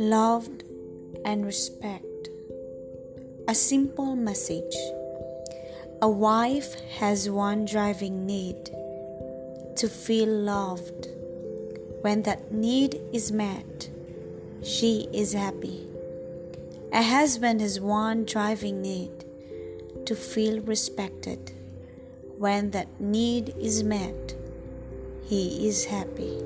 Loved and respect. A simple message. A wife has one driving need to feel loved. When that need is met, she is happy. A husband has one driving need to feel respected. When that need is met, he is happy.